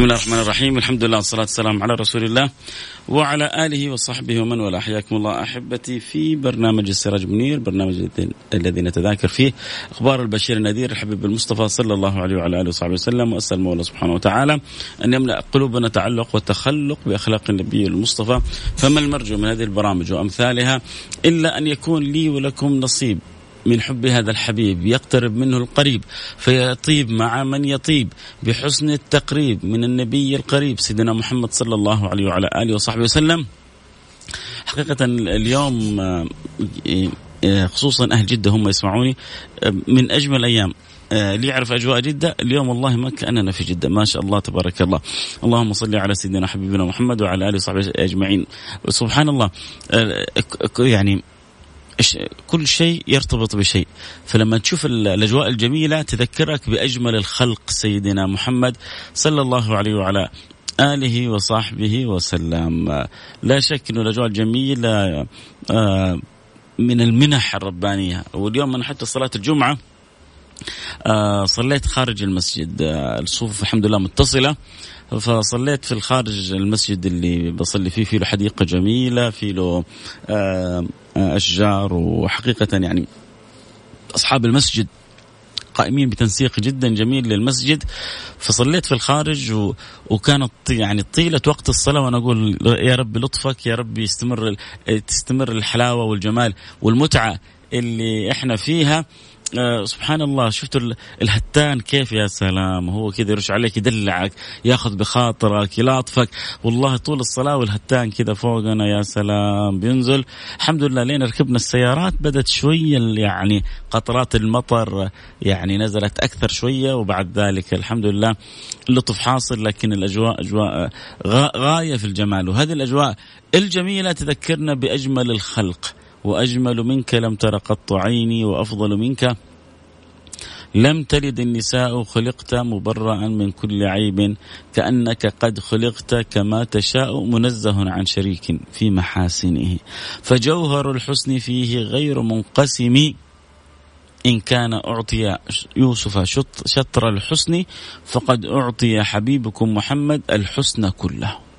بسم الله الرحمن الرحيم الحمد لله والصلاة والسلام على رسول الله وعلى آله وصحبه ومن والاه حياكم الله أحبتي في برنامج السراج منير برنامج الذي نتذاكر فيه أخبار البشير النذير الحبيب المصطفى صلى الله عليه وعلى آله وصحبه وسلم وأسأل المولى سبحانه وتعالى أن يملأ قلوبنا تعلق وتخلق بأخلاق النبي المصطفى فما المرجو من هذه البرامج وأمثالها إلا أن يكون لي ولكم نصيب من حب هذا الحبيب يقترب منه القريب فيطيب مع من يطيب بحسن التقريب من النبي القريب سيدنا محمد صلى الله عليه وعلى آله وصحبه وسلم. حقيقة اليوم آه، خصوصا أهل جدة هم يسمعوني آه، من أجمل أيام اللي يعرف أجواء جدة اليوم والله ما كأننا في جدة. ما شاء الله تبارك الله. اللهم صل على سيدنا حبيبنا محمد وعلى آله وصحبه أجمعين. سبحان الله. آه، يعني كل شيء يرتبط بشيء. فلما تشوف الأجواء الجميلة تذكرك بأجمل الخلق سيدنا محمد صلى الله عليه وعلى آله وصحبه وسلم. لا شك أن الأجواء الجميلة آه، من المنح الربانية. واليوم أنا حتى صلاة الجمعة آه، صليت خارج المسجد. آه، الصفوف الحمد لله متصلة. فصليت في الخارج المسجد اللي بصلي فيه في له حديقة جميلة في له أشجار وحقيقة يعني أصحاب المسجد قائمين بتنسيق جدا جميل للمسجد. فصليت في الخارج و... وكانت يعني طيلة وقت الصلاة وأنا أقول يا رب لطفك يا رب يستمر تستمر الحلاوة والجمال والمتعة اللي إحنا فيها. آه سبحان الله شفتوا الهتان كيف يا سلام هو كذا يرش عليك يدلعك ياخذ بخاطرك يلاطفك. والله طول الصلاة والهتان كذا فوقنا يا سلام بينزل. الحمد لله لين ركبنا السيارات بدت شوية يعني قطرات المطر يعني نزلت أكثر شوية وبعد ذلك الحمد لله اللطف حاصل لكن الأجواء أجواء غاية في الجمال. وهذه الأجواء الجميلة تذكرنا بأجمل الخلق. وأجمل منك لم تر قط عيني وأفضل منك لم تلد النساء خلقت مبرأ من كل عيب كأنك قد خلقت كما تشاء منزه عن شريك في محاسنه فجوهر الحسن فيه غير منقسم إن كان أعطي يوسف شطر الحسن فقد أعطي حبيبكم محمد الحسن كله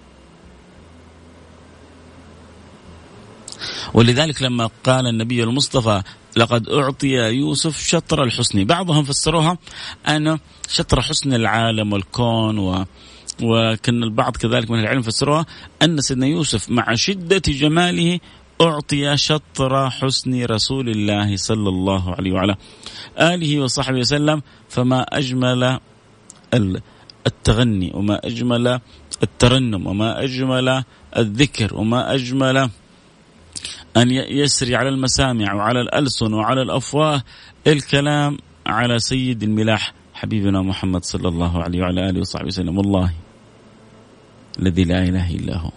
ولذلك لما قال النبي المصطفى لقد أعطي يوسف شطر الحسن. بعضهم فسروها أن شطر حسن العالم والكون و وكان البعض كذلك من العلم فسروها أن سيدنا يوسف مع شدة جماله أعطي شطر حسن رسول الله صلى الله عليه وعلى آله وصحبه وسلم فما أجمل التغني وما أجمل الترنم وما أجمل الذكر وما أجمل أن يسري على المسامع وعلى الألسن وعلى الأفواه الكلام على سيد الملاح حبيبنا محمد صلى الله عليه وعلى آله وصحبه وسلم. والله الذي لا إله إلا هو.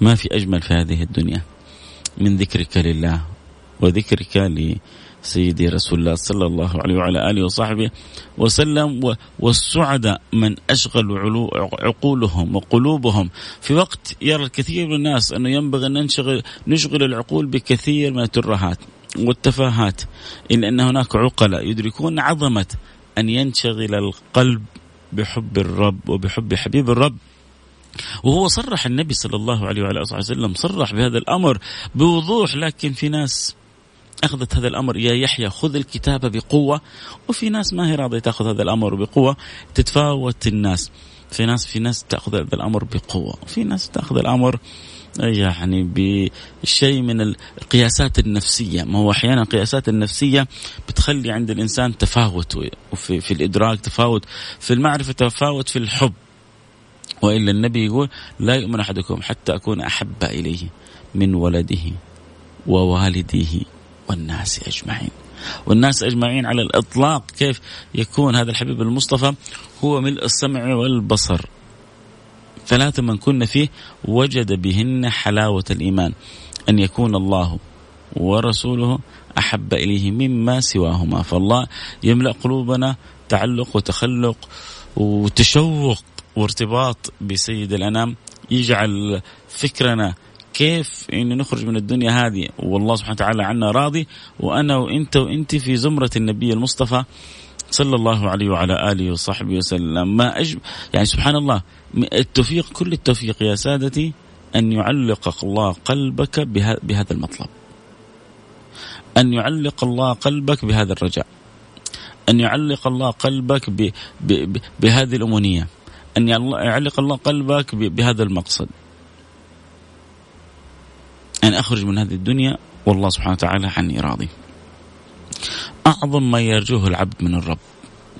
ما في أجمل في هذه الدنيا من ذكرك لله وذكرك سيدي رسول الله صلى الله عليه وعلى آله وصحبه وسلم والسعداء من اشغلوا عقولهم وقلوبهم. في وقت يرى الكثير من الناس أنه ينبغي أن نشغل نشغل العقول بكثير من الترهات والتفاهات. إلا أن هناك عقلاء يدركون عظمة أن ينشغل القلب بحب الرب وبحب حبيب الرب. وهو صرح النبي صلى الله عليه وعلى آله وسلم صرح بهذا الأمر بوضوح لكن في ناس أخذت هذا الأمر يا يحيى خذ الكتاب بقوة. وفي ناس ما هي راضية تأخذ هذا الأمر بقوة تتفاوت الناس. في ناس في ناس تأخذ هذا الأمر بقوة وفي ناس تأخذ الأمر يعني بشيء من القياسات النفسية. ما هو أحيانا القياسات النفسية بتخلي عند الإنسان تفاوت وفي في الإدراك تفاوت في المعرفة تفاوت في الحب. وإلا النبي يقول لا يؤمن أحدكم حتى أكون أحب إليه من ولده ووالديه والناس أجمعين. والناس أجمعين على الإطلاق كيف يكون هذا الحبيب المصطفى هو ملء السمع والبصر. ثلاثة من كن فيه وجد بهن حلاوة الإيمان. أن يكون الله ورسوله أحب إليه مما سواهما. فالله يملأ قلوبنا تعلق وتخلق وتشوق وارتباط بسيد الأنام. يجعل فكرنا كيف انه نخرج من الدنيا هذه والله سبحانه وتعالى عنا راضي وأنا وإنت وانت في زمرة النبي المصطفى صلى الله عليه وعلى آله وصحبه وسلم. ما أجب يعني سبحان الله التوفيق كل التوفيق يا سادتي أن يعلق الله قلبك بهذا المطلب. أن يعلق الله قلبك بهذا الرجاء. أن يعلق الله قلبك بهذه الأمنية. أن يعلق الله قلبك بهذا المقصد. أن أخرج من هذه الدنيا والله سبحانه وتعالى عني راضي. أعظم ما يرجوه العبد من الرب.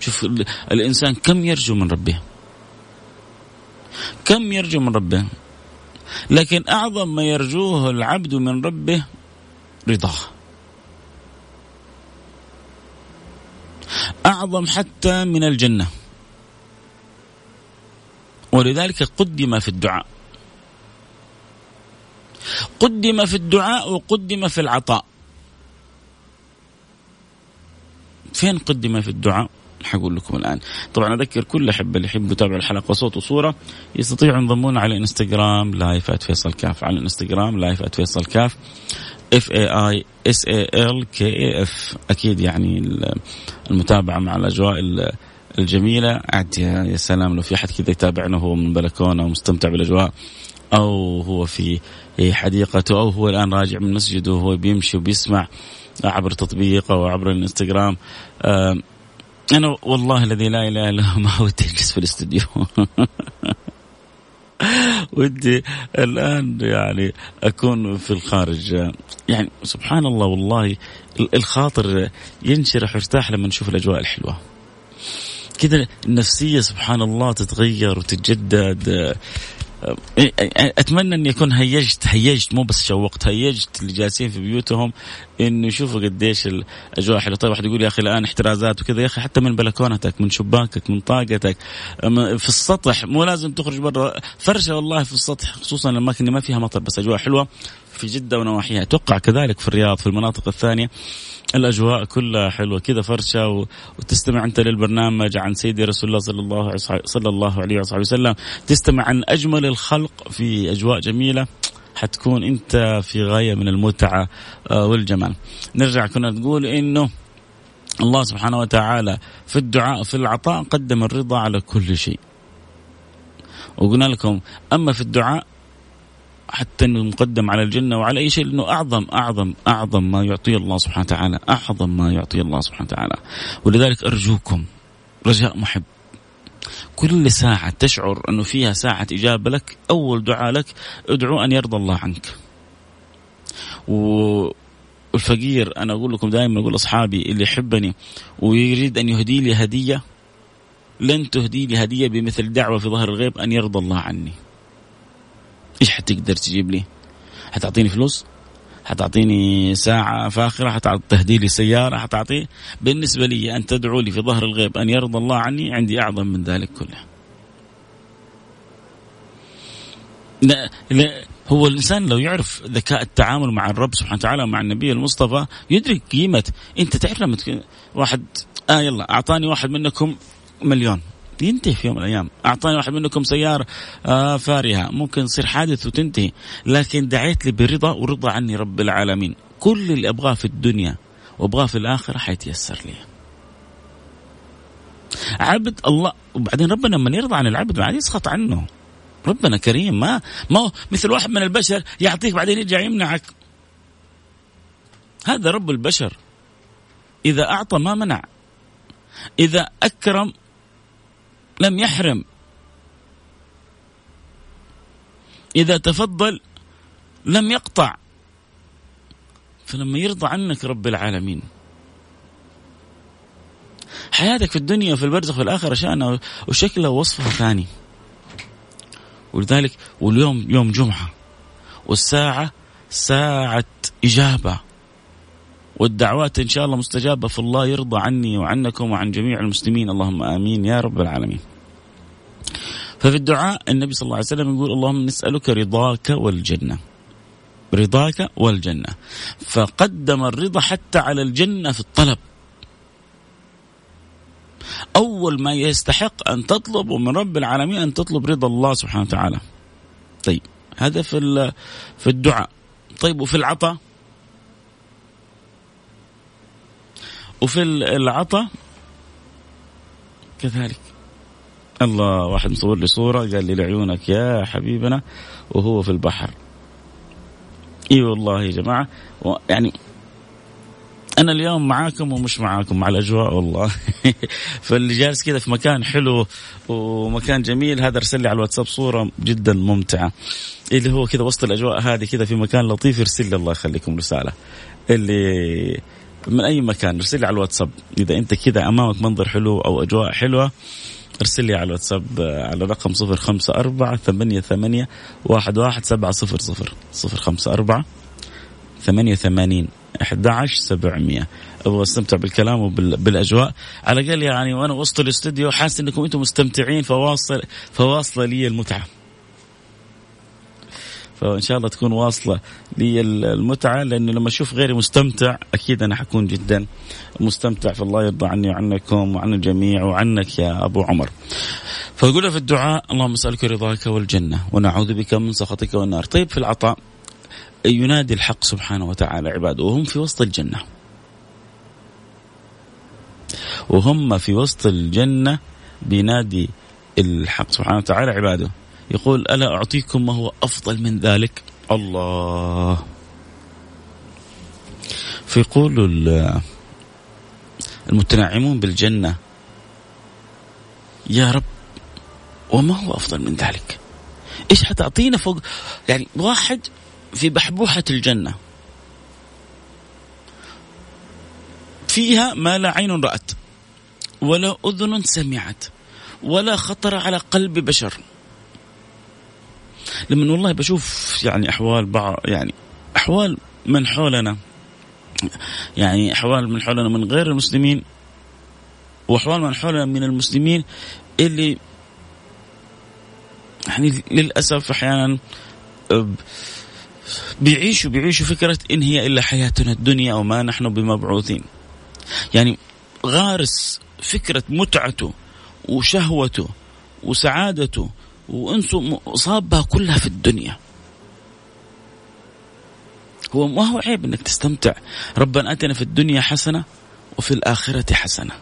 شوف الإنسان كم يرجو من ربه؟ كم يرجو من ربه؟ لكن أعظم ما يرجوه العبد من ربه رضاه. أعظم حتى من الجنة. ولذلك قدم في الدعاء. قدم في الدعاء وقدم في العطاء. فين قدم في الدعاء؟ حقول لكم الآن. طبعا أذكر كل احبه اللي يحبوا يتابعوا الحلقة صوت وصورة يستطيعوا ينضمون على إنستغرام live فيصل كاف. على الانستغرام live فيصل كاف. F A I S A L K A F أكيد يعني المتابعة مع الأجواء الجميلة. عاد يا سلام لو في أحد كذا يتابعنا وهو من بلكونة ومستمتع بالأجواء أو هو في حديقته. أو هو الآن راجع من مسجده وهو بيمشي وبيسمع عبر تطبيق أو عبر الإنستغرام. أنا والله الذي لا إله إلا هو ما ودي أجلس في الاستوديو. ودي الآن يعني أكون في الخارج. يعني سبحان الله والله الخاطر ينشرح ويرتاح لما نشوف الأجواء الحلوة. كذا النفسية سبحان الله تتغير وتتجدد. إيه، أتمنى اني اكون هيجت هيجت مو بس شوقت هيجت اللي جالسين في بيوتهم إنه يشوفوا قديش الأجواء حلوة. طيب واحد يقول يا أخي الآن احترازات وكذا. يا أخي حتى من بلكونتك من شباكك من طاقتك في السطح. مو لازم تخرج برا. فرشة والله في السطح خصوصا الأماكن اللي ما فيها مطر بس أجواء حلوة في جدة ونواحيها. أتوقع كذلك في الرياض في المناطق الثانية. الأجواء كلها حلوة كذا فرشة. وتستمع أنت للبرنامج عن سيدي رسول الله صلى الله صلى الله عليه وصحبه وسلم تستمع عن أجمل الخلق في أجواء جميلة حتكون أنت في غاية من المتعة آه، والجمال. نرجع كنا نقول إنه الله سبحانه وتعالى في الدعاء في العطاء قدم الرضا على كل شيء. وقلنا لكم أما في الدعاء حتى إنه مقدم على الجنة وعلى أي شيء لأنه أعظم أعظم أعظم ما يعطيه الله سبحانه وتعالى أعظم ما يعطيه الله سبحانه وتعالى. ولذلك أرجوكم رجاء محب كل ساعة تشعر أنه فيها ساعة إجابة لك أول دعاء لك ادعو أن يرضى الله عنك. والفقير أنا أقول لكم دائما أقول أصحابي اللي يحبني ويريد أن يهدي لي هدية لن تهدي لي هدية بمثل دعوة في ظهر الغيب أن يرضى الله عني. إيش حتقدر تجيب لي؟ حتعطيني فلوس؟ حتعطيني ساعة فاخرة؟ حتهدي لي سيارة؟ حتعطي؟ بالنسبة لي أن تدعو لي في ظهر الغيب أن يرضى الله عني عندي أعظم من ذلك كله. لا لا هو الإنسان لو يعرف ذكاء التعامل مع الرب سبحانه وتعالى مع النبي المصطفى يدرك قيمة. أنت تعرف لما واحد آه يلا أعطاني واحد منكم مليون. ينتهي في يوم من الأيام. أعطاني واحد منكم سيارة آه فارهة. ممكن تصير حادث وتنتهي. لكن دعيت لي برضا ورضا عني رب العالمين. كل اللي أبغاه في الدنيا وأبغاه في الآخرة حيتيسر لي. عبد الله وبعدين ربنا لما يرضى عن العبد بعد يسخط عنه. ربنا كريم ما ما هو مثل واحد من البشر يعطيك بعدين يرجع يمنعك. هذا رب البشر. إذا أعطى ما منع. إذا أكرم لم يحرم. إذا تفضل لم يقطع. فلما يرضى عنك رب العالمين. حياتك في الدنيا وفي البرزخ في الآخرة شأنها وشكلها ووصفها ثاني. ولذلك واليوم يوم جمعة. والساعة ساعة إجابة. والدعوات إن شاء الله مستجابة فالله يرضى عني وعنكم وعن جميع المسلمين. اللهم آمين يا رب العالمين. ففي الدعاء النبي صلى الله عليه وسلم يقول اللهم نسألك رضاك والجنة. رضاك والجنة. فقدم الرضا حتى على الجنة في الطلب. أول ما يستحق أن تطلب من رب العالمين أن تطلب رضا الله سبحانه وتعالى. طيب هذا في في الدعاء. طيب وفي العطاء؟ وفي العطاء كذلك. الله واحد مصور لي صورة قال لي لعيونك يا حبيبنا وهو في البحر. إي والله يا جماعة يعني أنا اليوم معاكم ومش معاكم مع الأجواء والله. فاللي جالس كذا في مكان حلو ومكان جميل هذا أرسل لي على الواتساب صورة جدا ممتعة. اللي هو كذا وسط الأجواء هذه كذا في مكان لطيف يرسل لي الله يخليكم رسالة. اللي من أي مكان ارسل لي على الواتساب. إذا أنت كذا أمامك منظر حلو أو أجواء حلوة ارسل لي على الواتساب على رقم صفر خمسة أربعة ثمانية ثمانية واحد واحد سبعة صفر صفر صفر خمسة أربعة ثمانية وثمانين أحد عشر سبعمية. أبغى أستمتع بالكلام وبالأجواء على الأقل يعني وأنا وسط الاستوديو حاسس أنكم أنتم مستمتعين فواصل فواصلة لي المتعة. فإن شاء الله تكون واصلة لي المتعة لأنه لما أشوف غيري مستمتع أكيد أنا حكون جدا مستمتع فالله يرضى عني وعنكم وعن الجميع وعنك يا أبو عمر. فقلنا في الدعاء اللهم أسألك رضاك والجنة ونعوذ بك من سخطك والنار. طيب في العطاء ينادي الحق سبحانه وتعالى عباده وهم في وسط الجنة. وهم في وسط الجنة بينادي الحق سبحانه وتعالى عباده يقول ألا أعطيكم ما هو أفضل من ذلك؟ الله. فيقول المتنعمون بالجنة يا رب وما هو أفضل من ذلك؟ إيش حتعطينا فوق يعني واحد في بحبوحة الجنة فيها ما لا عين رأت ولا أذن سمعت ولا خطر على قلب بشر. لما والله بشوف يعني أحوال بعض يعني أحوال من حولنا يعني أحوال من حولنا من غير المسلمين وأحوال من حولنا من المسلمين اللي يعني للأسف أحيانا بيعيشوا بيعيشوا فكرة إن هي إلا حياتنا الدنيا وما نحن بمبعوثين. يعني غارس فكرة متعته وشهوته وسعادته وانسوا صابها كلها في الدنيا. هو ما هو عيب إنك تستمتع. ربنا آتنا في الدنيا حسنة وفي الآخرة حسنة.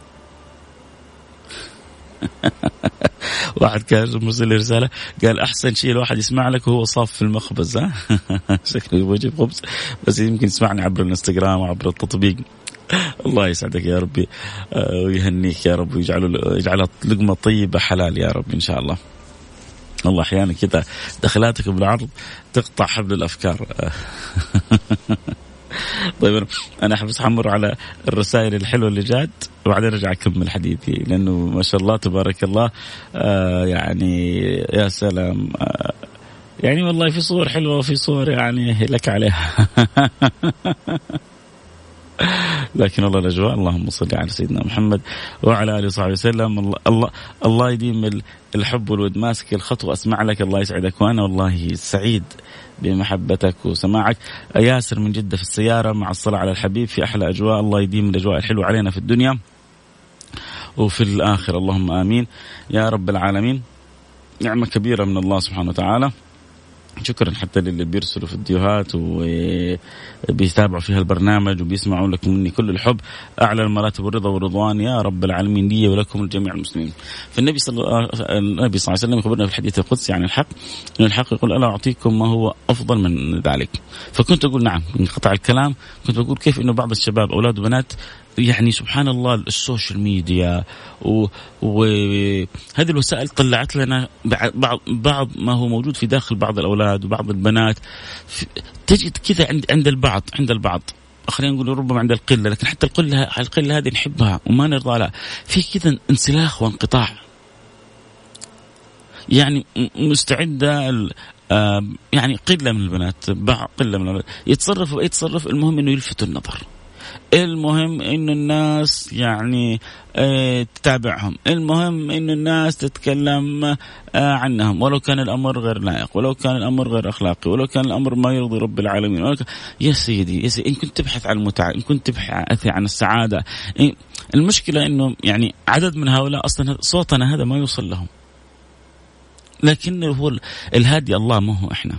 واحد كان مرسل لي رساله قال أحسن شيء الواحد يسمع لك وهو صاف في المخبز ها؟ شكله يبغى يجيب خبز. بس يمكن يسمعني عبر الإنستغرام وعبر التطبيق. الله يسعدك يا ربي آه، ويهنيك يا رب ويجعله يجعلها لقمة طيبة حلال يا رب إن شاء الله. الله أحيانا كذا دخلاتك بالعرض تقطع حبل الأفكار. طيب أنا أحب أمر على الرسائل الحلوة اللي جات وبعدين أرجع أكمل حديثي لأنه ما شاء الله تبارك الله آه يعني يا سلام آه يعني والله في صور حلوة وفي صور يعني لك عليها. لكن الله الأجواء. اللهم صل على سيدنا محمد وعلى آله وصحبه وسلم. الله الله, يديم الحب والود. ماسك الخطوه اسمع لك. الله يسعدك وأنا والله سعيد بمحبتك وسماعك. ياسر من جدة في السيارة مع الصلاة على الحبيب في أحلى أجواء. الله يديم الأجواء الحلوة علينا في الدنيا وفي الآخرة. اللهم آمين. يا رب العالمين. نعمة كبيرة من الله سبحانه وتعالى. شكرا حتى للي بيرسلوا فيديوهات وبيتابعوا فيها البرنامج وبيسمعوا لكم مني كل الحب أعلى المراتب الرضا والرضوان يا رب العالمين لي ولكم الجميع المسلمين. فالنبي صلى الله النبي صلى الله عليه وسلم يخبرنا في الحديث القدسي عن الحق إن الحق يقول ألا أعطيكم ما هو أفضل من ذلك. فكنت أقول نعم انقطع الكلام كنت بقول كيف إنه بعض الشباب أولاد وبنات يعني سبحان الله السوشيال ميديا وهذه الوسائل طلعت لنا بعض بعض ما هو موجود في داخل بعض الأولاد وبعض البنات. تجد كذا عند عند البعض عند البعض. خلينا نقول ربما عند القلة لكن حتى القله القلة هذه نحبها وما نرضى لها. في كذا انسلاخ وانقطاع. يعني مستعدة يعني قلة من البنات قلة من البنات يتصرفوا اي تصرف المهم إنه يلفتوا النظر. المهم إنه الناس يعني آه تتابعهم. المهم إنه الناس تتكلم آه عنهم. ولو كان الأمر غير لائق ولو كان الأمر غير أخلاقي ولو كان الأمر ما يرضي رب العالمين. ولو كان يا سيدي يا سيدي إن كنت تبحث عن المتعه إن كنت تبحث عن السعادة. المشكلة إنه يعني عدد من هؤلاء أصلا صوتنا هذا ما يوصل لهم. لكن هو الهادي الله ما هو إحنا.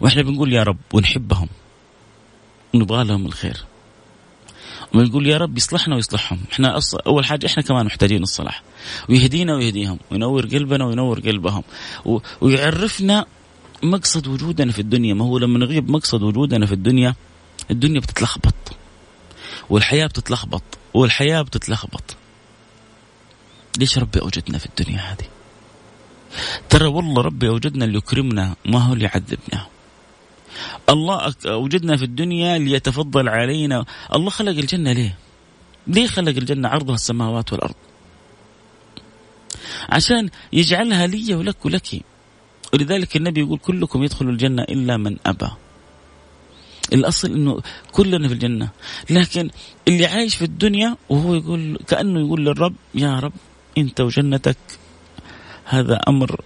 وإحنا بنقول يا رب ونحبهم. ونبغى لهم الخير. ونقول يا رب يصلحنا ويصلحهم. إحنا أول حاجة إحنا كمان محتاجين الصلاح. ويهدينا ويهديهم وينور قلبنا وينور قلبهم. ويعرفنا مقصد وجودنا في الدنيا. ما هو لما نغيب مقصد وجودنا في الدنيا الدنيا بتتلخبط. والحياة بتتلخبط. والحياة بتتلخبط. ليش ربي أوجدنا في الدنيا هذه؟ ترى والله ربي أوجدنا ليكرمنا ما هو ليعذبنا الله وجدنا في الدنيا ليتفضل علينا. الله خلق الجنة ليه؟ ليه خلق الجنة عرضها السماوات والأرض؟ عشان يجعلها لي ولك ولك. ولذلك النبي يقول كلكم يدخل الجنة إلا من أبى. الأصل أنه كلنا في الجنة. لكن اللي عايش في الدنيا وهو يقول كأنه يقول للرب يا رب أنت وجنتك هذا أمر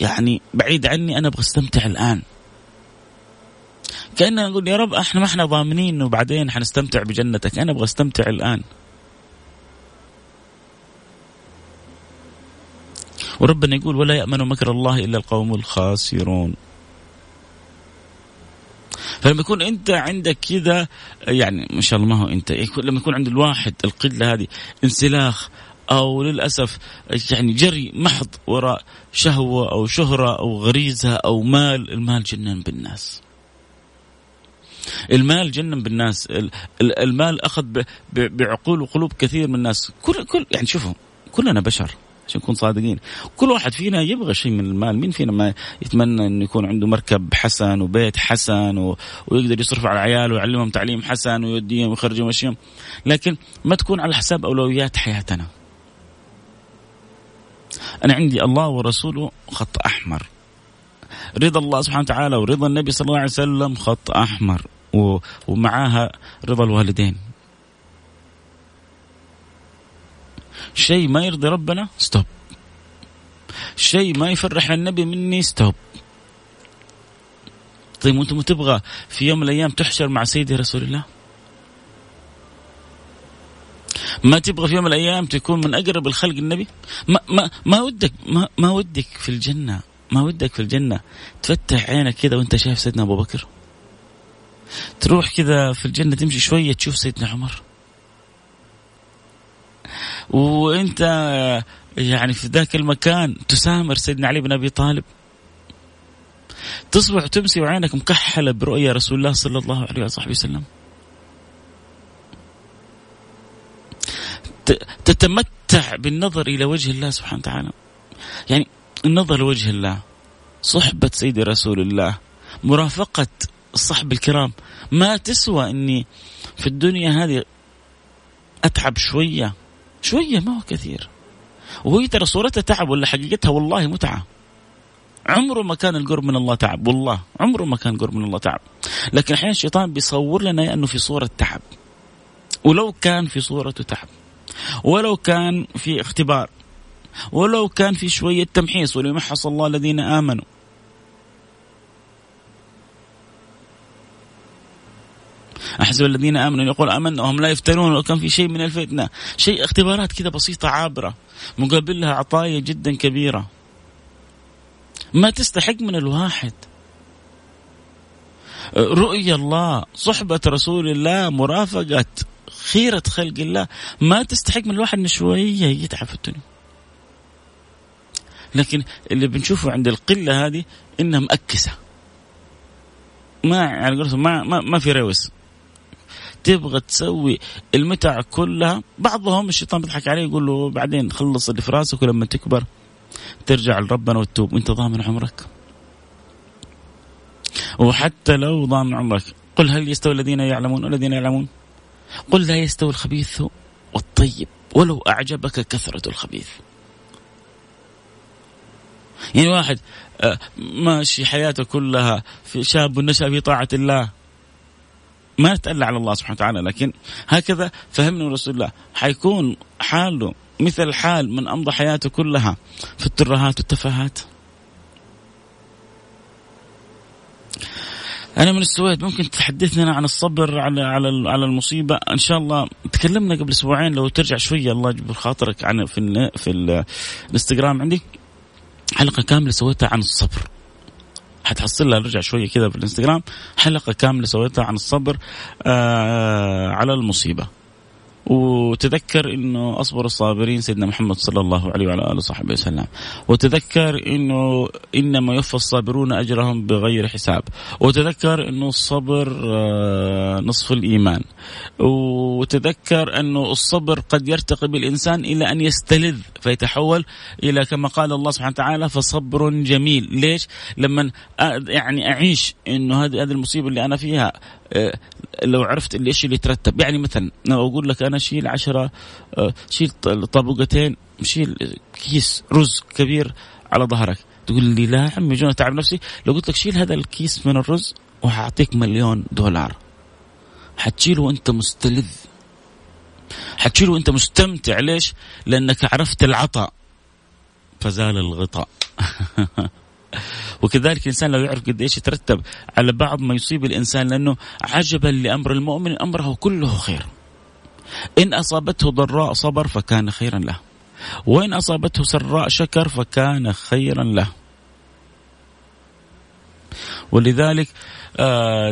يعني بعيد عني أنا أبغى أستمتع الآن. كاننا نقول يا رب إحنا ما إحنا ضامنين إنه بعدين حنستمتع بجنتك. أنا أبغى أستمتع الآن. وربنا يقول ولا يأمن مكر الله إلا القوم الخاسرون. فلما يكون أنت عندك كذا يعني ما شاء الله ما هو أنت لما يكون عند الواحد القلة هذه انسلاخ أو للأسف يعني جري محض وراء شهوة أو شهرة أو غريزة أو مال المال جنان بالناس. المال جنن بالناس المال أخذ بعقول وقلوب كثير من الناس. كل كل يعني شوفوا كلنا بشر عشان نكون صادقين. كل واحد فينا يبغى شيء من المال. مين فينا ما يتمنى إنه يكون عنده مركب حسن وبيت حسن و... ويقدر يصرف على عياله ويعلمهم تعليم حسن ويوديهم ويخرجهم ويمشيهم؟ لكن ما تكون على حساب أولويات حياتنا. أنا عندي الله ورسوله خط أحمر. رضا الله سبحانه وتعالى ورضا النبي صلى الله عليه وسلم خط أحمر. ومعاها رضا الوالدين. شيء ما يرضي ربنا؟ ستوب شيء ما يفرح النبي مني؟ ستوب طيب وانت تبغى في يوم من الأيام تحشر مع سيدي رسول الله؟ ما تبغى في يوم من الأيام تكون من أقرب الخلق النبي؟ ما ما ما ودك ما, ما ودك في الجنة. ما ودك في الجنة. تفتح عينك كذا وانت شايف سيدنا أبو بكر. تروح كذا في الجنة تمشي شوية تشوف سيدنا عمر. وانت يعني في ذاك المكان تسامر سيدنا علي بن أبي طالب. تصبح وتمسي وعينك مكحلة برؤيا رسول الله صلى الله عليه وصحبه وسلم. تتمتع بالنظر إلى وجه الله سبحانه وتعالى. يعني النظر لوجه الله صحبة سيدي رسول الله مرافقة الصحب الكرام. ما تسوى إني في الدنيا هذه أتعب شوية. شوية ما هو كثير. وهي ترى صورتها تعب ولا حقيقتها؟ والله متعة. عمره ما كان القرب من الله تعب. والله عمره ما كان القرب من الله تعب. لكن أحيانا الشيطان بيصور لنا إنه في صورة تعب. ولو كان في صورته تعب. ولو كان في اختبار. ولو كان في شوية تمحيص. وليمحص الله الذين آمنوا. أحسب الذين آمنوا. يقول آمنا وهم لا يفتنون. لو كان في شيء من الفتنة. شيء اختبارات كذا بسيطة عابرة. مقابل لها عطايا جدا كبيرة. ما تستحق من الواحد. رؤيا الله صحبة رسول الله مرافقة خيرة خلق الله ما تستحق من الواحد إنه شوية يتعب في الدنيا. لكن اللي بنشوفه عند القلة هذه إنها مأكسة ما يعني ما ما, ما في روس. تبغى تسوي المتع كلها. بعضهم الشيطان بيضحك عليه يقول له بعدين خلص اللي في راسك ولما تكبر ترجع لربنا وتتوب. وانت ضامن عمرك. وحتى لو ضامن عمرك قل هل يستوي الذين يعلمون والذين يعلمون؟ قل لا يستوي الخبيث والطيب ولو أعجبك كثرة الخبيث. يعني واحد آه، ماشي حياته كلها في شاب نشأ في طاعة الله. ما نتألى على الله سبحانه وتعالى لكن هكذا فهمنا رسول الله حيكون حاله مثل حال من أمضى حياته كلها في الترهات والتفاهات. أنا من السويد ممكن تحدثنا عن الصبر على على على المصيبة؟ إن شاء الله تكلمنا قبل أسبوعين لو ترجع شوية الله يجبر خاطرك عن في في الإنستغرام عندي. حلقة كاملة سويتها عن الصبر. حتحصل لها رجع شوية كذا في الانستغرام. حلقة كاملة سويتها عن الصبر آه على المصيبة. وتذكر إنه أصبر الصابرين سيدنا محمد صلى الله عليه وعلى آله وصحبه وسلم. وتذكر إنه إنما يوفى الصابرون أجرهم بغير حساب. وتذكر إنه الصبر آه، نصف الإيمان. وتذكر إنه الصبر قد يرتقي بالإنسان إلى أن يستلذ فيتحول إلى كما قال الله سبحانه وتعالى فصبر جميل. ليش؟ لما يعني أعيش إنه هذه هذه المصيبة اللي أنا فيها لو عرفت اللي إيش اللي يترتب. يعني مثلا لو أقول لك أنا شيل عشرة شيل طابوقتين شيل كيس رز كبير على ظهرك. تقول لي لا عمي جون تعب نفسي. لو قلت لك شيل هذا الكيس من الرز وحاعطيك مليون دولار. حتشيله وأنت مستلذ. حتشيله وانت مستمتع ليش لأنك عرفت العطاء فزال الغطاء وكذلك الإنسان لو يعرف قد إيش يترتب على بعض ما يصيب الإنسان لأنه عجبا لأمر المؤمن أمره كله خير. إن أصابته ضراء صبر فكان خيرا له. وإن أصابته سراء شكر فكان خيرا له. ولذلك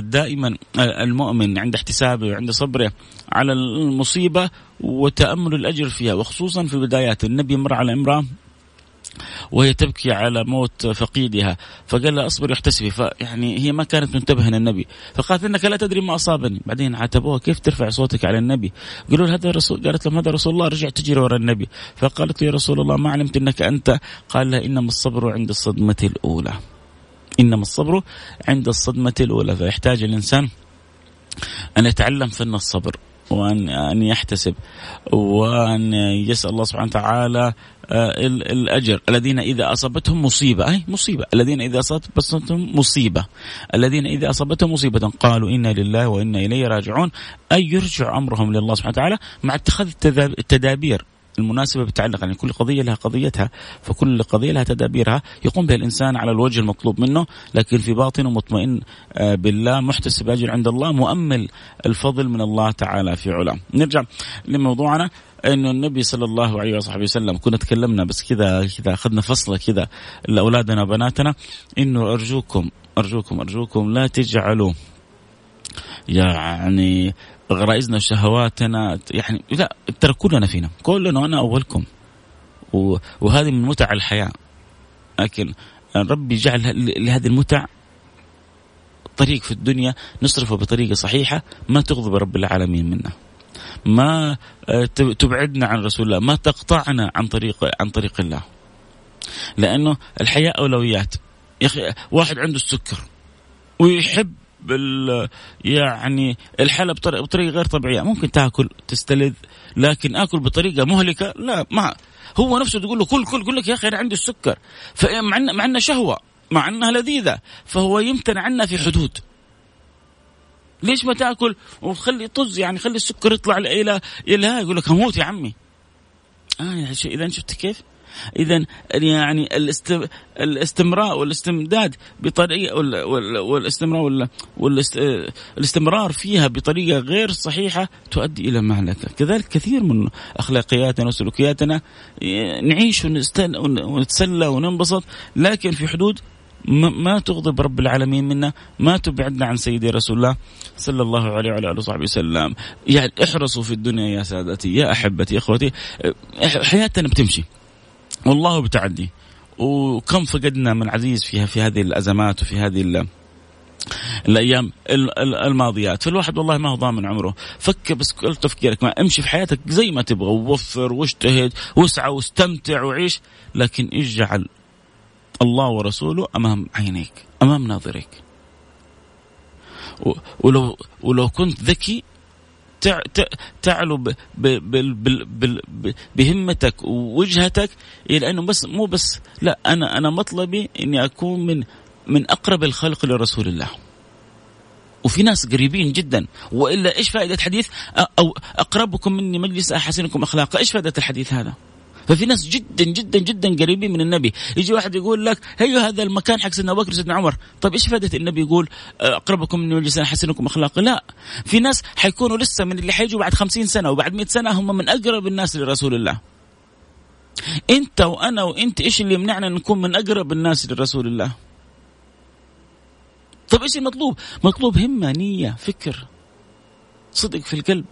دائما المؤمن عند احتسابه وعند صبره على المصيبة وتأمل الأجر فيها وخصوصا في بدايات. النبي مر على امرأة وهي تبكي على موت فقيدها فقال لها اصبري واحتسبي. فيعني هي ما كانت منتبهة للنبي فقالت إنك لا تدري ما أصابني. بعدين عاتبوها كيف ترفع صوتك على النبي؟ قالوا هذا رسول قالت لهم هذا رسول الله رجع تجري ورا النبي. فقالت يا رسول الله ما علمت إنك أنت؟ قال لها إنما الصبر عند الصدمة الأولى. إنما الصبر عند الصدمة الأولى. فيحتاج الإنسان أن يتعلم فن الصبر وان أن يحتسب وأن يسأل الله سبحانه وتعالى آه، الأجر. الذين إذا أصابتهم مصيبة أي مصيبة. الذين إذا أصابتهم مصيبة الذين إذا أصابتهم مصيبة قالوا إنا لله وإنا إليه راجعون اي يرجع أمرهم لله سبحانه وتعالى مع اتخاذ التدابير. المناسبة بتعلق يعني كل قضية لها قضيتها فكل قضية لها تدابيرها يقوم بها الإنسان على الوجه المطلوب منه لكن في باطنه مطمئن آه، بالله محتسب أجر عند الله مؤمل الفضل من الله تعالى في علاه. نرجع لموضوعنا انه النبي صلى الله عليه وصحبه وسلم كنا تكلمنا بس كذا كذا أخذنا فصله كذا لأولادنا وبناتنا إنه أرجوكم أرجوكم أرجوكم لا تجعلوا يعني غرائزنا وشهواتنا يعني لا ترى كلنا فينا كلنا وأنا أولكم. وهذه من متع الحياة. لكن ربي جعل لهذه المتع طريق في الدنيا نصرفه بطريقة صحيحة ما تغضب رب العالمين منا. ما آه، تبعدنا عن رسول الله ما تقطعنا عن طريق عن طريق الله. لأنه الحياة أولويات. يا أخي واحد عنده السكر ويحب يعني الحلا بطريقة غير طبيعية. ممكن تاكل تستلذ لكن آكل بطريقة مهلكة لا ما هو نفسه تقول له كل كل يقول لك يا أخي أنا عندي السكر. فمع مع انها شهوة مع إنها لذيذة فهو يمتنع عنها في حدود. ليش ما تاكل؟ وخلي طز يعني خلي السكر يطلع إلى إلى يقول لك هموت يا عمي. آه إذا شفت كيف؟ اذا يعني الاستمرار والاستمداد بطريقه والاستمرار والاستمرار فيها بطريقة غير صحيحة تؤدي إلى مهلكة، كذلك كثير من أخلاقياتنا وسلوكياتنا نعيش ونتسلى وننبسط لكن في حدود ما تغضب رب العالمين منا ما تبعدنا عن سيدي رسول الله صلى الله عليه وعلى آله وصحبه وسلم. يعني احرصوا في الدنيا يا سادتي يا أحبتي يا اخوتي حياتنا بتمشي. والله بتعدي. وكم فقدنا من عزيز فيها في هذه الأزمات وفي هذه الأيام الماضيات. فالواحد والله ما هو ضامن عمره. فك بس كل تفكيرك ما امشي في حياتك زي ما تبغى ووفر واجتهد واسعى واستمتع وعيش لكن اجعل الله ورسوله أمام عينيك أمام ناظريك. ولو ولو كنت ذكي تعلو بهمتك ووجهتك إلى أنه بس مو بس لا أنا أنا مطلبي إني أكون من من أقرب الخلق لرسول الله. وفي ناس قريبين جدا وإلا إيش فائدة حديث أو أقربكم مني مجلس أحسنكم أخلاقا، إيش فائدة الحديث هذا؟ ففي ناس جدا جدا جدا قريبين من النبي. يجي واحد يقول لك هي هذا المكان حق سيدنا بكر سيدنا عمر. طيب إيش فائدة النبي يقول أقربكم من وجه احسنكم اخلاقا لا. في ناس حيكونوا لسه من اللي حيجوا بعد خمسين سنة وبعد مئة سنة هم من أقرب الناس لرسول الله. أنت وأنا وأنت إيش اللي يمنعنا نكون من أقرب الناس لرسول الله؟ طيب إيش المطلوب؟ مطلوب همة نية فكر صدق في القلب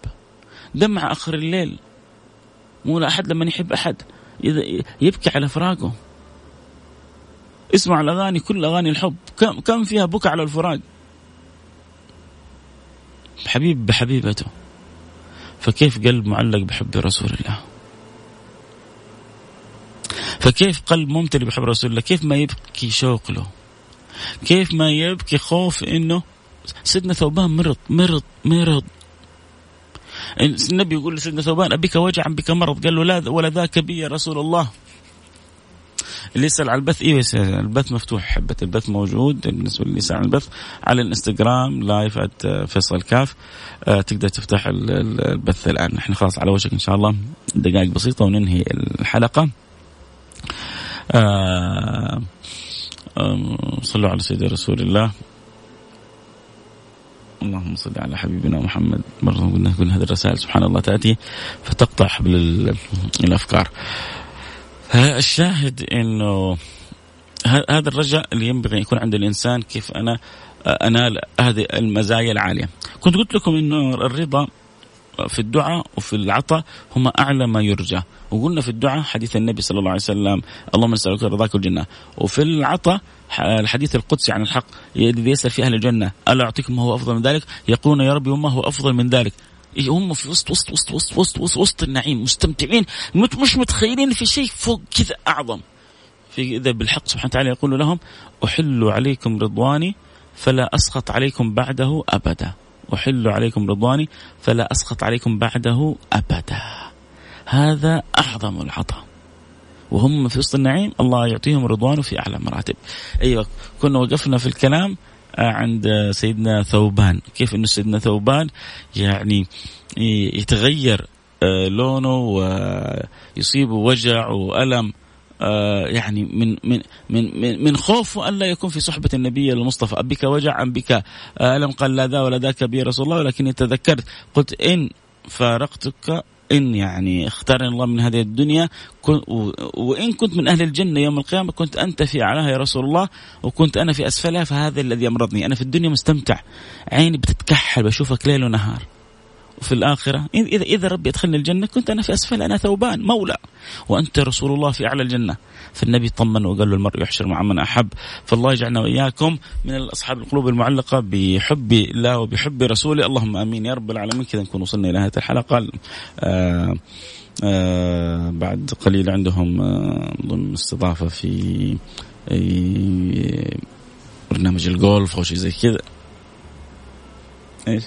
دمع آخر الليل. مو أحد لما يحب أحد. يبكي على فراقه. اسمع الأغاني كل أغاني الحب. كم كم فيها بكى على الفراق؟ حبيب بحبيبته. فكيف قلب معلق بحب رسول الله؟ فكيف قلب ممتلئ بحب رسول الله؟ كيف ما يبكي شوق له؟ كيف ما يبكي خوف إنه سيدنا ثوبان مرض مرض مرض. النبي يقول لسيدنا ثوبان أبيك وجع بك مرض؟ قال له لا ولا ذاك بي يا رسول الله. اللي يسأل على البث أيوه البث مفتوح حبة البث موجود. بالنسبة اللي يسأل على البث على الإنستغرام لايف فيصل كاف. آه تقدر تفتح البث الآن. إحنا خلاص على وشك إن شاء الله. دقائق بسيطة وننهي الحلقة. آه آه صلوا على سيدنا رسول الله. اللهم صل على حبيبنا محمد. مرة قلنا كل هذه الرسائل سبحان الله تأتي فتقطع حبل الأفكار. الشاهد أنه هذا الرجاء اللي ينبغي يكون عند الإنسان كيف أنا أنال هذه المزايا العالية. كنت قلت لكم أنه الرضا في الدعاء وفي العطاء هما أعلى ما يرجى. وقلنا في الدعاء حديث النبي صلى الله عليه وسلم اللهم نسألك رضاك والجنة. وفي العطاء الحديث القدسي عن الحق الذي يسأل في أهل الجنة ألا أعطيكم ما هو أفضل من ذلك؟ يقولون يا ربي وما هو أفضل من ذلك؟ هم في وسط وسط وسط وسط وسط, وسط, وسط النعيم مستمتعين مش متخيلين في شيء فوق كذا أعظم. في إذا بالحق سبحانه وتعالى يقول لهم أحل عليكم رضواني فلا أسخط عليكم بعده أبدا. أحل عليكم رضواني فلا أسخط عليكم بعده أبدا. هذا أعظم العطاء. وهم في وسط النعيم الله يعطيهم رضوانه في أعلى مراتب. أيوة كنا وقفنا في الكلام آه، عند سيدنا ثوبان. كيف أنه سيدنا ثوبان يعني يتغير آه، لونه ويصيبه وجع وألم يعني من من من من خوفه الا يكون في صحبة النبي المصطفى. بك وجع أم بك؟ ألم قال لا ذا ولا ذاك بي رسول الله؟ ولكني تذكرت. قلت إن فارقتك إن يعني اختارني الله من هذه الدنيا. وإن كنت من أهل الجنة يوم القيامة كنت أنت في أعلاها يا رسول الله وكنت أنا في أسفلها فهذا الذي أمرضني. أنا في الدنيا مستمتع. عيني بتتكحل بشوفك ليل ونهار. وفي الآخرة. إذا إذا ربي يدخلني الجنة كنت أنا في أسفل أنا ثوبان مولى. وأنت رسول الله في أعلى الجنة. فالنبي طمن وقال له المرء يحشر مع من أحب. فالله يجعلنا وإياكم من أصحاب القلوب المعلقة بحب الله وبحب رسوله. اللهم آمين. يا رب العالمين. كذا نكون وصلنا إلى نهاية الحلقة. آه آه بعد قليل عندهم آه استضافة في برنامج الجولف أو شيء زي كذا. إيش؟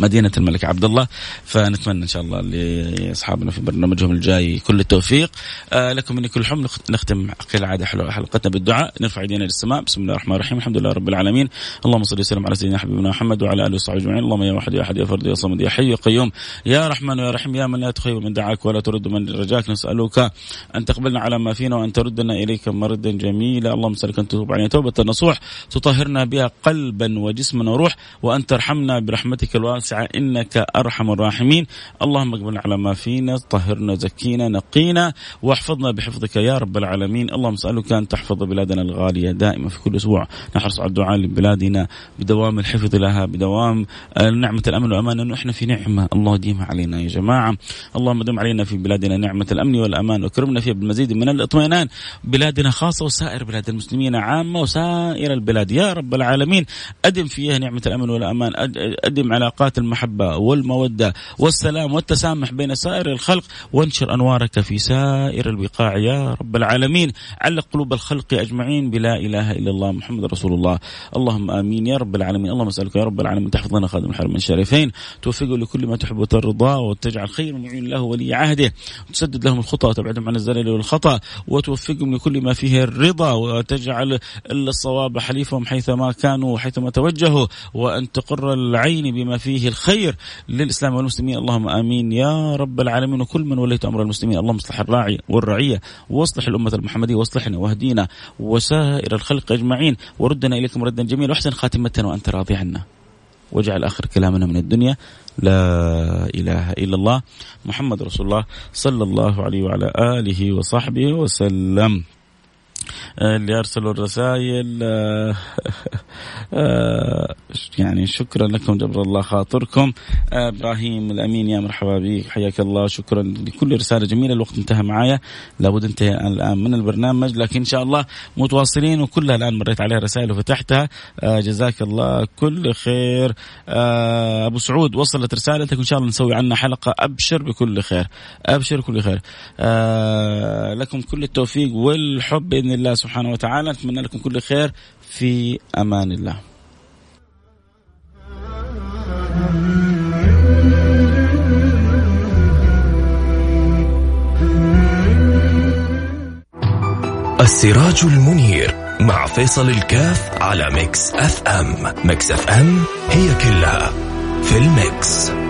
مدينة الملك عبد الله فنتمنى إن شاء الله لأصحابنا في برنامجهم الجاي كل التوفيق. آه لكم مني كل حمل نختم كالعاده حلقتنا بالدعاء. نرفع إيدينا للسماء. بسم الله الرحمن الرحيم. الحمد لله رب العالمين. اللهم صل وسلم على سيدنا حبيبنا محمد وعلى آله وصحبه أجمعين. اللهم يا واحد يا أحد يا فرد يا صمد يا حي يا قيوم. يا رحمن يا رحيم. يا من لا تخيب من دعاك ولا ترد من رجاك. نسألك أن تقبلنا على ما فينا وأن تردنا إليك مردا جميلا. اللهم صل أن تتوب علينا توبة نصوح. تطهرنا بها قلبا وجسما وروح. وأن ترحمنا برحمتك الواسعة. واسعة. إنك أرحم الراحمين. اللهم اقبل على ما فينا طهرنا زكينا نقينا واحفظنا بحفظك يا رب العالمين. اللهم اسألك أن تحفظ بلادنا الغالية دائما في كل أسبوع. نحرص على الدعاء لبلادنا بدوام الحفظ لها بدوام نعمة الأمن والأمان أنه إحنا في نعمة. الله يديمها علينا يا جماعة. اللهم دم علينا في بلادنا نعمة الأمن والأمان وكرمنا فيها بالمزيد من الاطمئنان. بلادنا خاصة وسائر بلاد المسلمين عامة وسائر البلاد. يا رب العالمين أدم فيها نعمة الأمن والأمان. أدم علاقات المحبة والمودة والسلام والتسامح بين سائر الخلق وانشر أنوارك في سائر البقاع يا رب العالمين. علق قلوب الخلق أجمعين بلا إله إلا الله محمد رسول الله. اللهم آمين يا رب العالمين. اللهم أسألك يا رب العالمين. تحفظ لنا خادم الحرمين الشريفين. توفقه لكل ما تحب وترضى وتجعل خير معين له ولي عهده. وتسدد لهم الخطى وتبعدهم عن الزلل والخطأ. وتوفقهم لكل ما فيه الرضا وتجعل الصواب حليفهم حيثما كانوا وحيثما توجهوا. وأن تقر العين بما فيه الخير للإسلام والمسلمين. اللهم آمين يا رب العالمين. وكل من وليت أمر المسلمين. اللهم اصلح الراعي والرعية واصلح الأمة المحمدية واصلحنا واهدينا وسائر الخلق أجمعين. وردنا إليكم ردا جميلا. واحسن خاتمتنا وأنت راضي عنا. واجعل آخر كلامنا من الدنيا. لا إله إلا الله محمد رسول الله صلى الله عليه وعلى آله وصحبه وسلم. اللي أرسلوا الرسائل آه، آه، يعني شكرا لكم جبر الله خاطركم. آه، إبراهيم الأمين يا مرحبا بك حياك الله شكرا لكل رسالة جميلة الوقت انتهى معايا. لابد انتهى الآن من البرنامج لكن إن شاء الله متواصلين وكلها الآن مريت عليها رسائل وفتحتها. جزاك الله كل خير. أبو سعود وصلت رسالتك وإن شاء الله نسوي عنها حلقة أبشر بكل خير. أبشر بكل خير. لكم كل التوفيق والحب بإذن الله سبحانه وتعالى. نتمنى لكم كل خير. في أمان الله. السراج المنير مع فيصل الكاف على Mix FM. Mix FM هي كلها في ال mix.